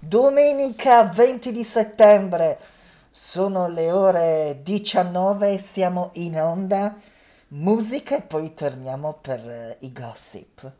Domenica 20 di settembre, sono le ore 19, siamo in onda, musica e poi torniamo per eh, i gossip.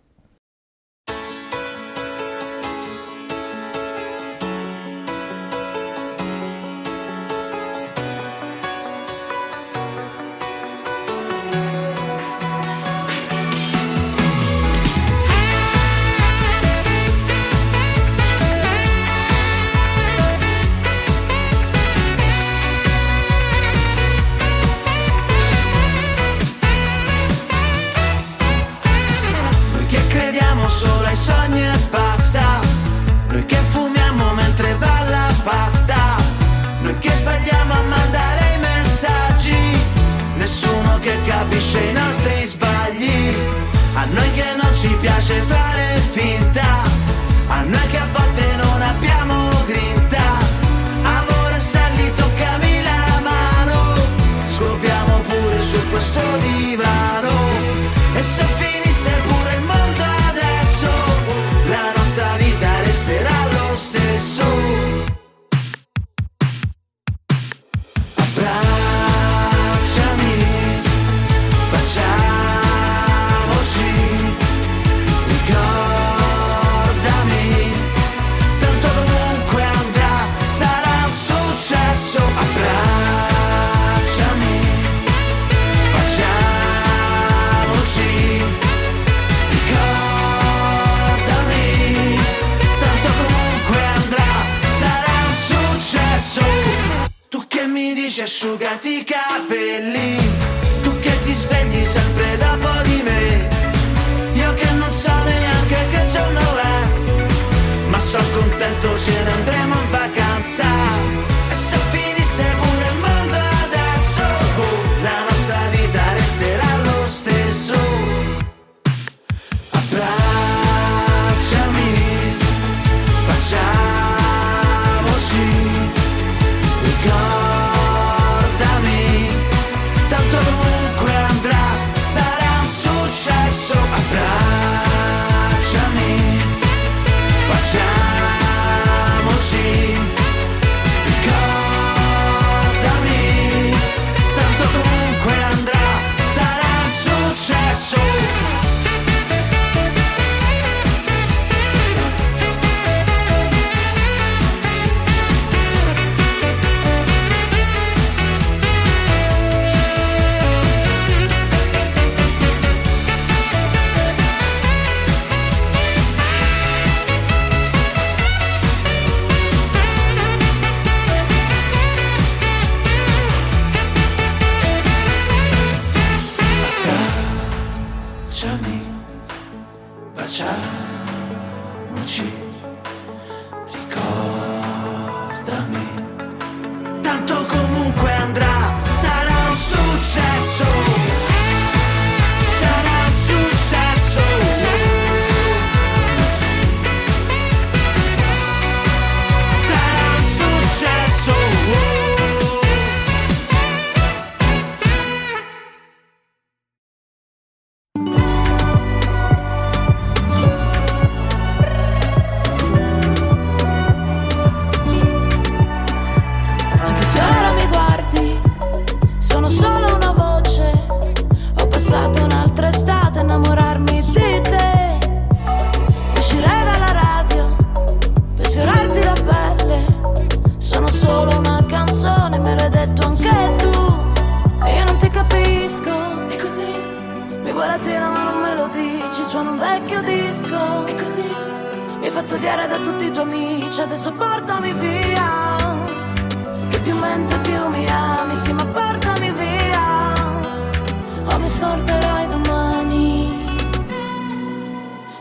Tela ma non me lo dici. Suona un vecchio disco. E così mi hai fatto odiare da tutti i tuoi amici. Adesso portami via. Che più mente più mi ami, sì ma portami via O mi scorderai domani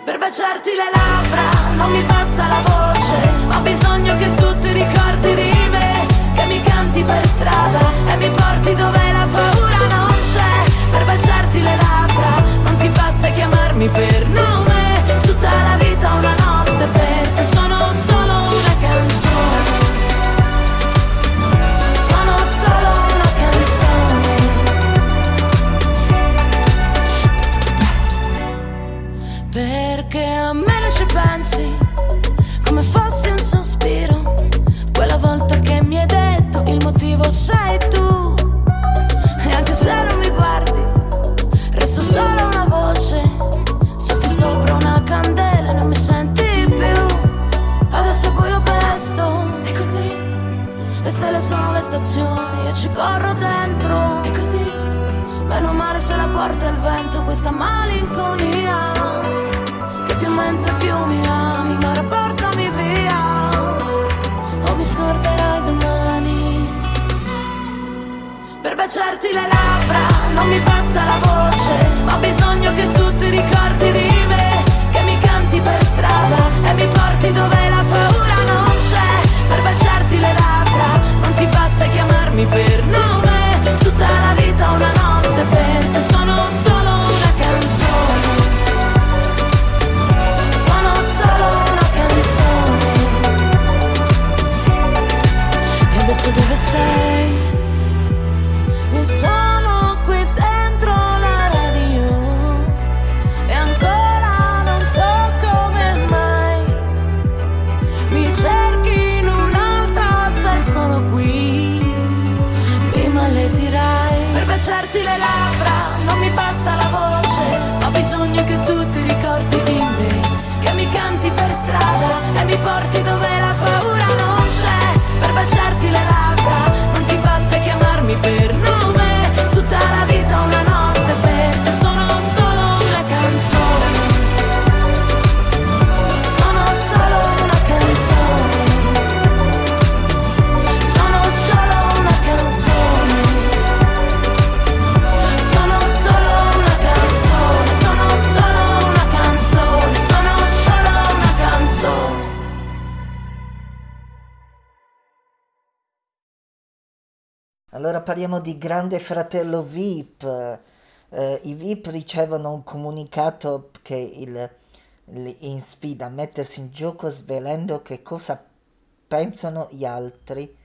Per baciarti le labbra non mi basta la voce ho bisogno che tu ti ricordi di me Che mi canti per strada e mi porti dove la paura per baciarti le labbra, non ti basta chiamarmi per nome, tutta la vita una notte per te sono solo una canzone. Sono solo una canzone. Perché a me non ci pensi come fossi un sospiro, quella volta che mi hai detto il motivo sei questa malinconia Che più mentre più mi ami, mare portami via O mi scorderai domani. Per baciarti le labbra non mi basta la voce Ma ho bisogno che tu ti ricordi di me Che mi canti per strada e mi porti dove la paura non c'è. Per baciarti le labbra non ti basta chiamarmi per nome Tutta la che tu ti ricordi di me Che mi canti per strada E mi porti dove la paura non c'è Per baciarti le parliamo di Grande Fratello VIP. Eh, I VIP ricevono un comunicato che il- li ispira a mettersi in gioco svelando che cosa pensano gli altri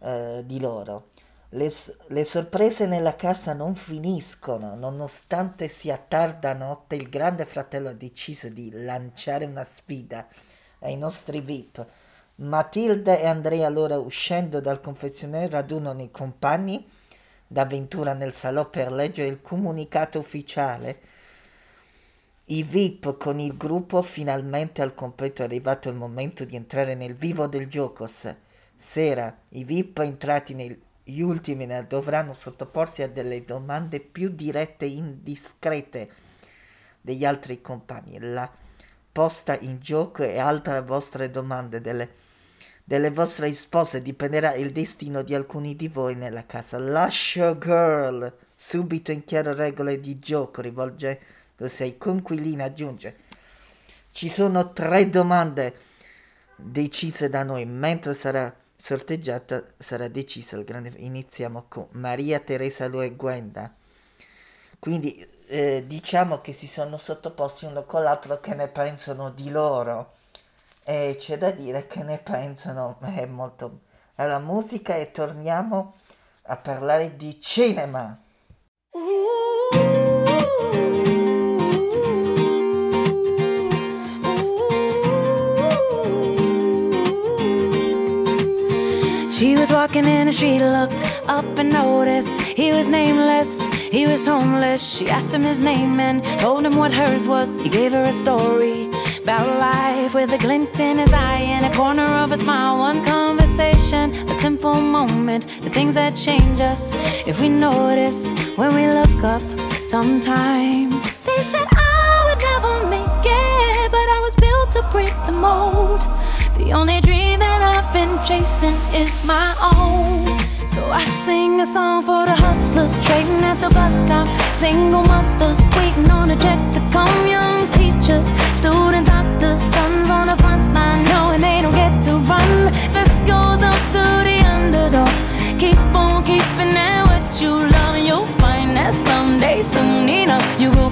eh, di loro. Le, le sorprese nella casa non finiscono, nonostante sia tarda notte, il Grande Fratello ha deciso di lanciare una sfida ai nostri VIP. Matilde e Andrea allora uscendo dal confezionario radunano i compagni d'avventura nel salò per leggere il comunicato ufficiale. I VIP con il gruppo finalmente al completo è arrivato il momento di entrare nel vivo del gioco. Sera i VIP entrati negli ultimi dovranno sottoporsi a delle domande più dirette e indiscrete degli altri compagni. La posta in gioco e altre vostre domande delle, delle vostre risposte dipenderà il destino di alcuni di voi nella casa. La showgirl, subito in chiaro regole di gioco, rivolgendosi ai conquilini, aggiunge ci sono tre domande decise da noi, mentre sarà sorteggiata sarà decisa il grande... Iniziamo con Maria Teresa Lueguenda. Quindi eh, diciamo che si sono sottoposti uno con l'altro che ne pensano di loro e c'è da dire che ne pensano è molto alla musica e torniamo a parlare di cinema. She was walking in and she looked up and noticed he was nameless, he was homeless. She asked him his name and told him what hers was. He gave her a story about life with a glint in his eye and a corner of a smile. One conversation, a simple moment, the things that change us if we notice when we look up sometimes. They said I would never make it, but I was built to break the mold. The only dream that I've been chasing is my own. So I sing a song for the hustlers trading at the bus stop. Single mothers waiting on a check to come. Young teachers, student doctors, sons on the front line knowing they don't get to run. This goes up to the underdog. Keep on keeping at what you love, you'll find that someday, soon enough, you will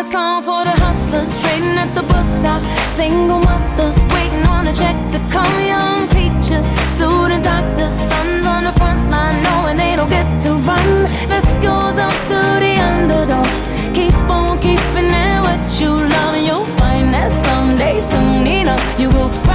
a song for the hustlers trading at the bus stop. Single mothers waiting on a check to come. Young teachers, student doctors, sons on the front line knowing they don't get to run. This goes up to the underdog. Keep on keeping it what you love, and you'll find that someday, soon enough, you will.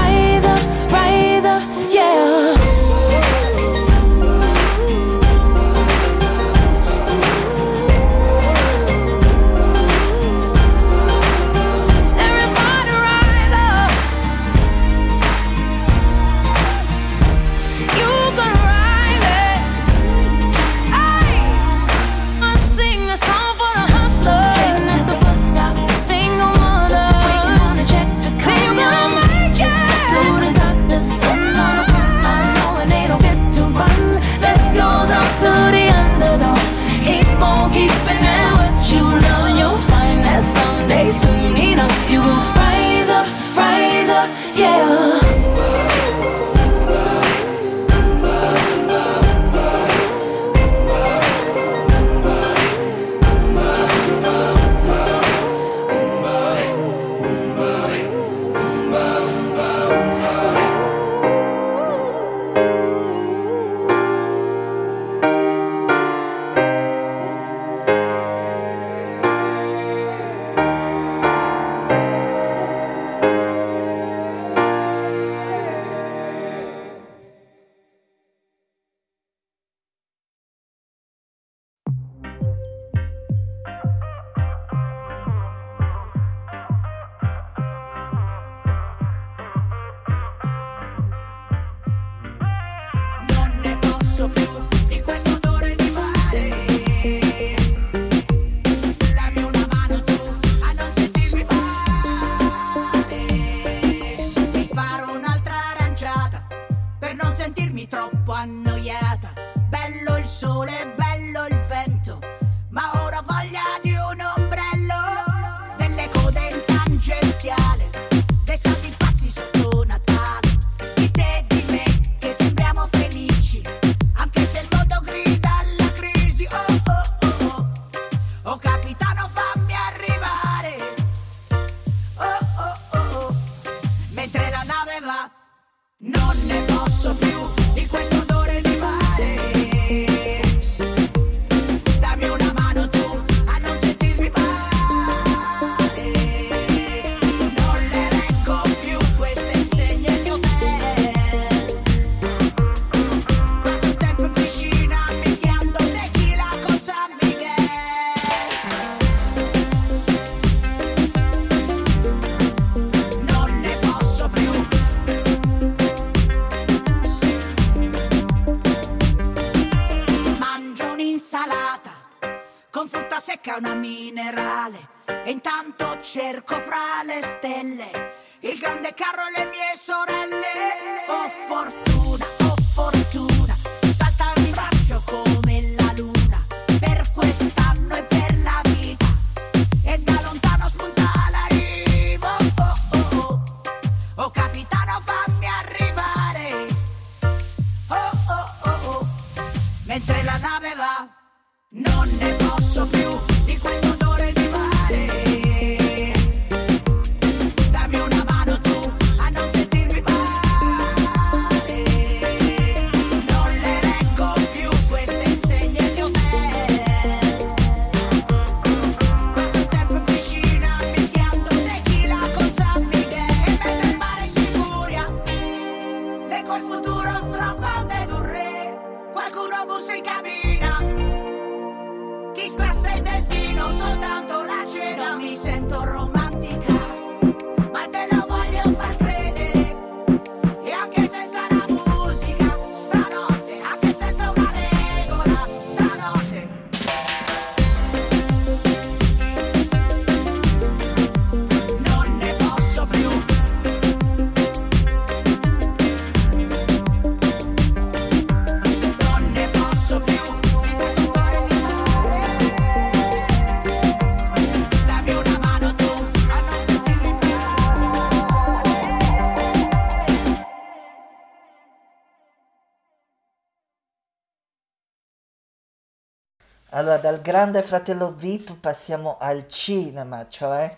you won't so beautiful. Allora, dal grande fratello VIP passiamo al cinema, cioè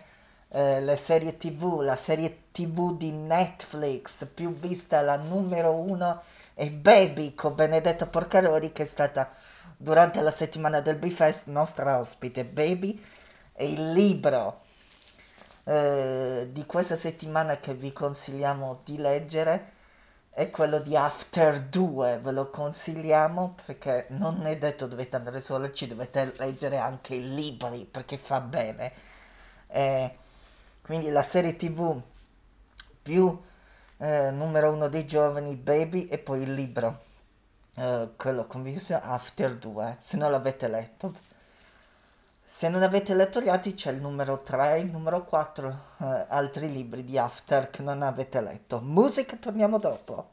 eh, le serie TV, la serie TV di Netflix più vista, la numero uno è Baby con Benedetto Porcaroli che è stata durante la settimana del B-Fest nostra ospite. Baby è il libro eh, di questa settimana che vi consigliamo di leggere è quello di After 2, ve lo consigliamo perché non è detto dovete andare solo, ci dovete leggere anche i libri perché fa bene. Eh, quindi la serie tv più eh, numero uno dei giovani, Baby, e poi il libro, eh, quello convinto After 2, se non l'avete letto. Se non avete letto gli altri c'è il numero 3, il numero 4, eh, altri libri di After che non avete letto. Musica, torniamo dopo.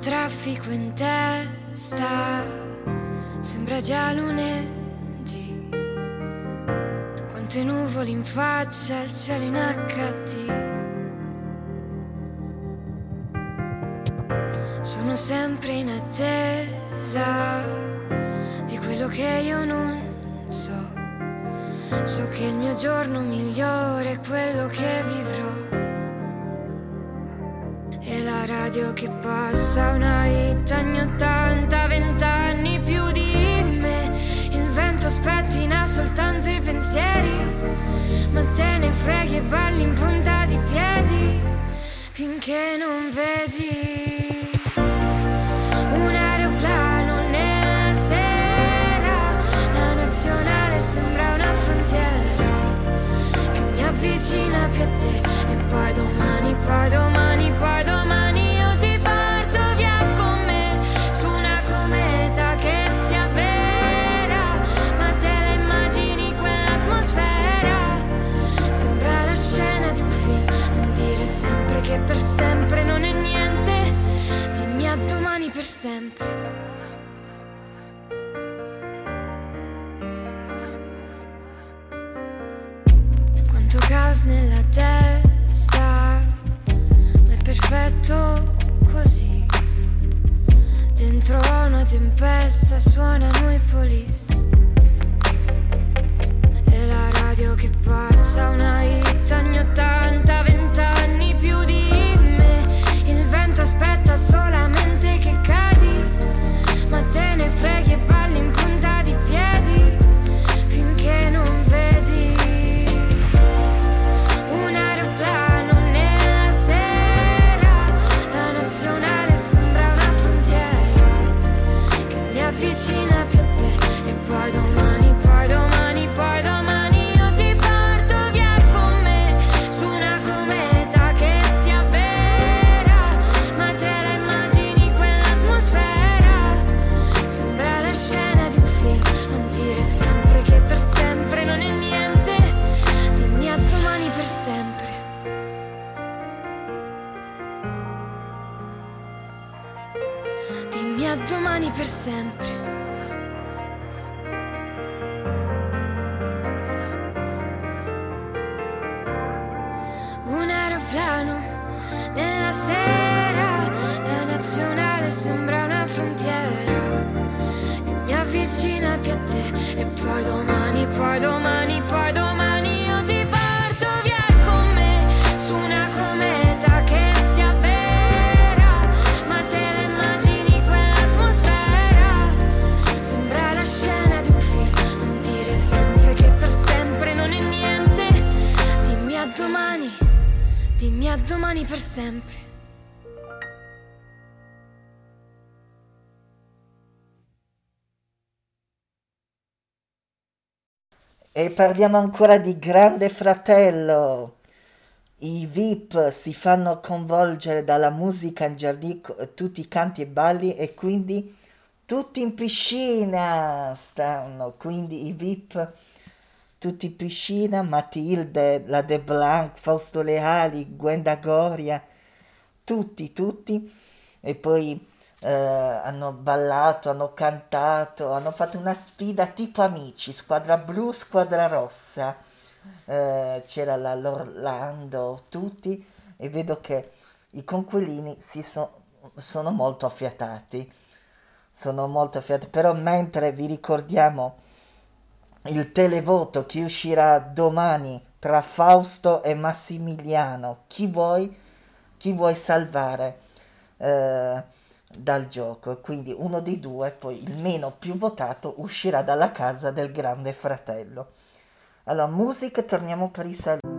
Traffico in testa sembra già lunedì. Quante nuvole in faccia, il cielo in HD. Sono sempre in attesa di quello che io non so. So che il mio giorno migliore è quello che vivrò. Radio che passa una hit anni 80, vent'anni più di me. Il vento spettina soltanto i pensieri, ma te ne freghi e balli in punta di piedi finché non vedi avvicina più a te e poi domani, poi domani, poi domani sempre. Quanto caos nella testa, ma è perfetto così. Dentro una tempesta suonano i police. E la radio che passa una hit anni sempre. E parliamo ancora di Grande Fratello. I VIP si fanno coinvolgere dalla musica in giardino, tutti i canti e balli e quindi tutti in piscina stanno. Quindi i VIP tutti in piscina, Matilde, la De Blanc, Fausto Leali, Gwenda Goria, tutti, tutti. E poi eh, hanno ballato, hanno cantato, hanno fatto una sfida tipo amici, squadra blu, squadra rossa. Eh, c'era la l'Orlando, tutti, e vedo che i conquilini si so- sono molto affiatati. Sono molto affiatati, però mentre vi ricordiamo il televoto che uscirà domani tra Fausto e Massimiliano, chi vuoi, chi vuoi salvare eh, dal gioco? Quindi uno dei due, poi il meno più votato, uscirà dalla casa del grande fratello. Allora, musica, torniamo per i saluti.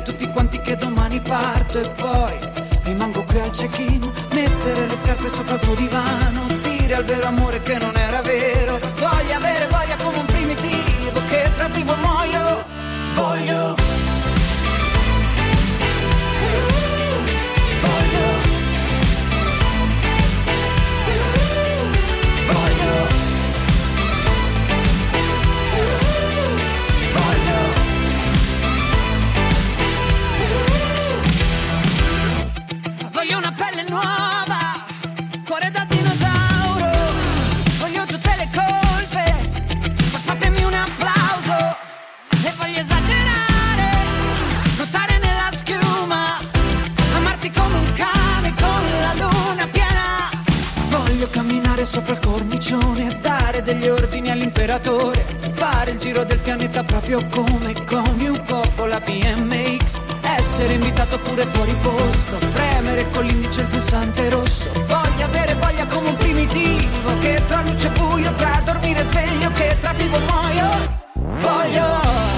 A tutti quanti che domani parto e poi rimango qui al check-in, mettere le scarpe sopra il tuo divano, dire al vero amore che non era vero, voglio avere voglia come un primitivo che tra vivo muoio. Voglio. Degli ordini all'imperatore. Fare il giro del pianeta proprio come con un Coppola BMX. Essere invitato pure fuori posto. Premere con l'indice il pulsante rosso. Voglio avere voglia come un primitivo. Che tra luce e buio, tra dormire e sveglio, che tra vivo muoio. Voglio.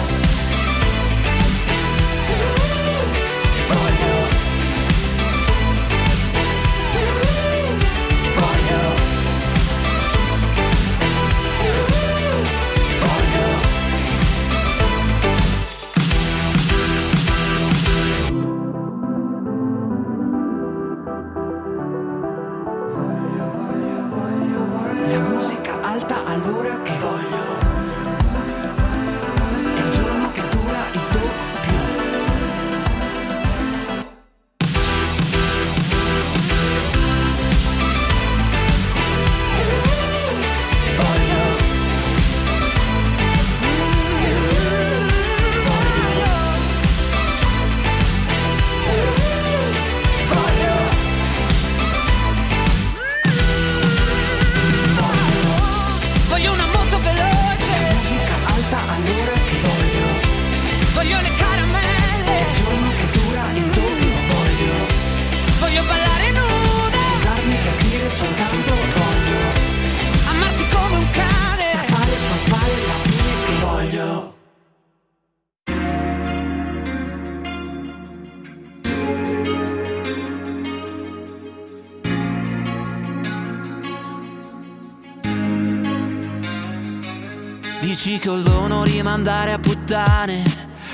Puttane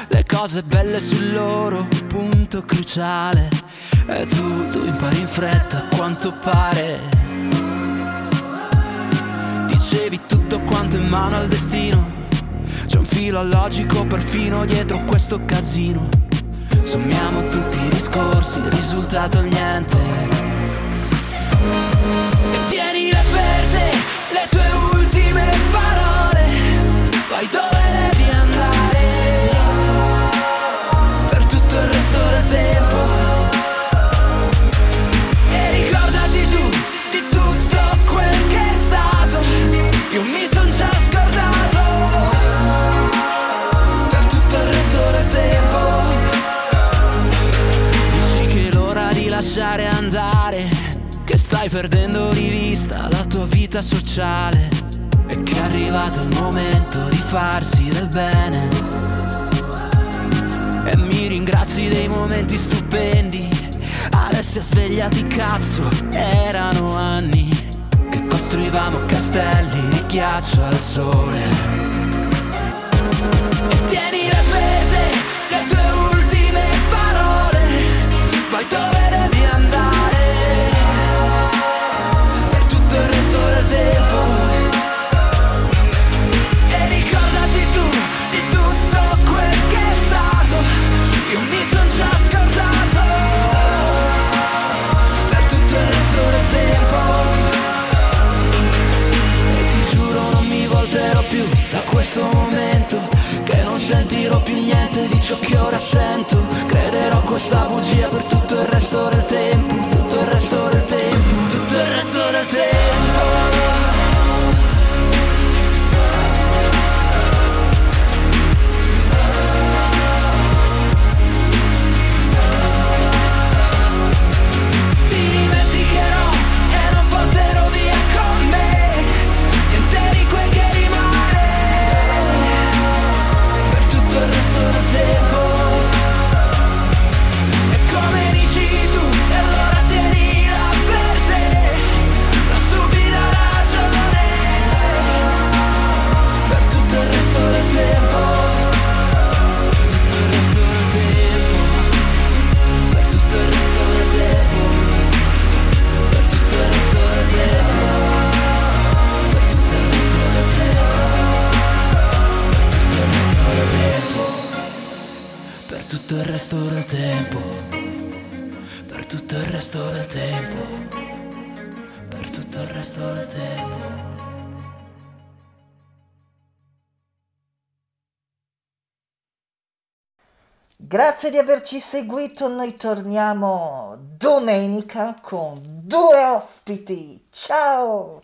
le cose belle sul loro punto cruciale. E tu, tu impari in fretta a quanto pare. Dicevi tutto quanto in mano al destino. C'è un filo logico perfino dietro questo casino. Sommiamo tutti i discorsi, il risultato niente. E tienile per te le tue ultime parole. Vai dove vista la tua vita sociale e che è arrivato il momento di farsi del bene. E mi ringrazi dei momenti stupendi, adesso svegliati cazzo, erano anni che costruivamo castelli di ghiaccio al sole. Ciò che ora sento. Crederò questa bugia per Grazie di averci seguito, noi torniamo domenica con due ospiti. Ciao!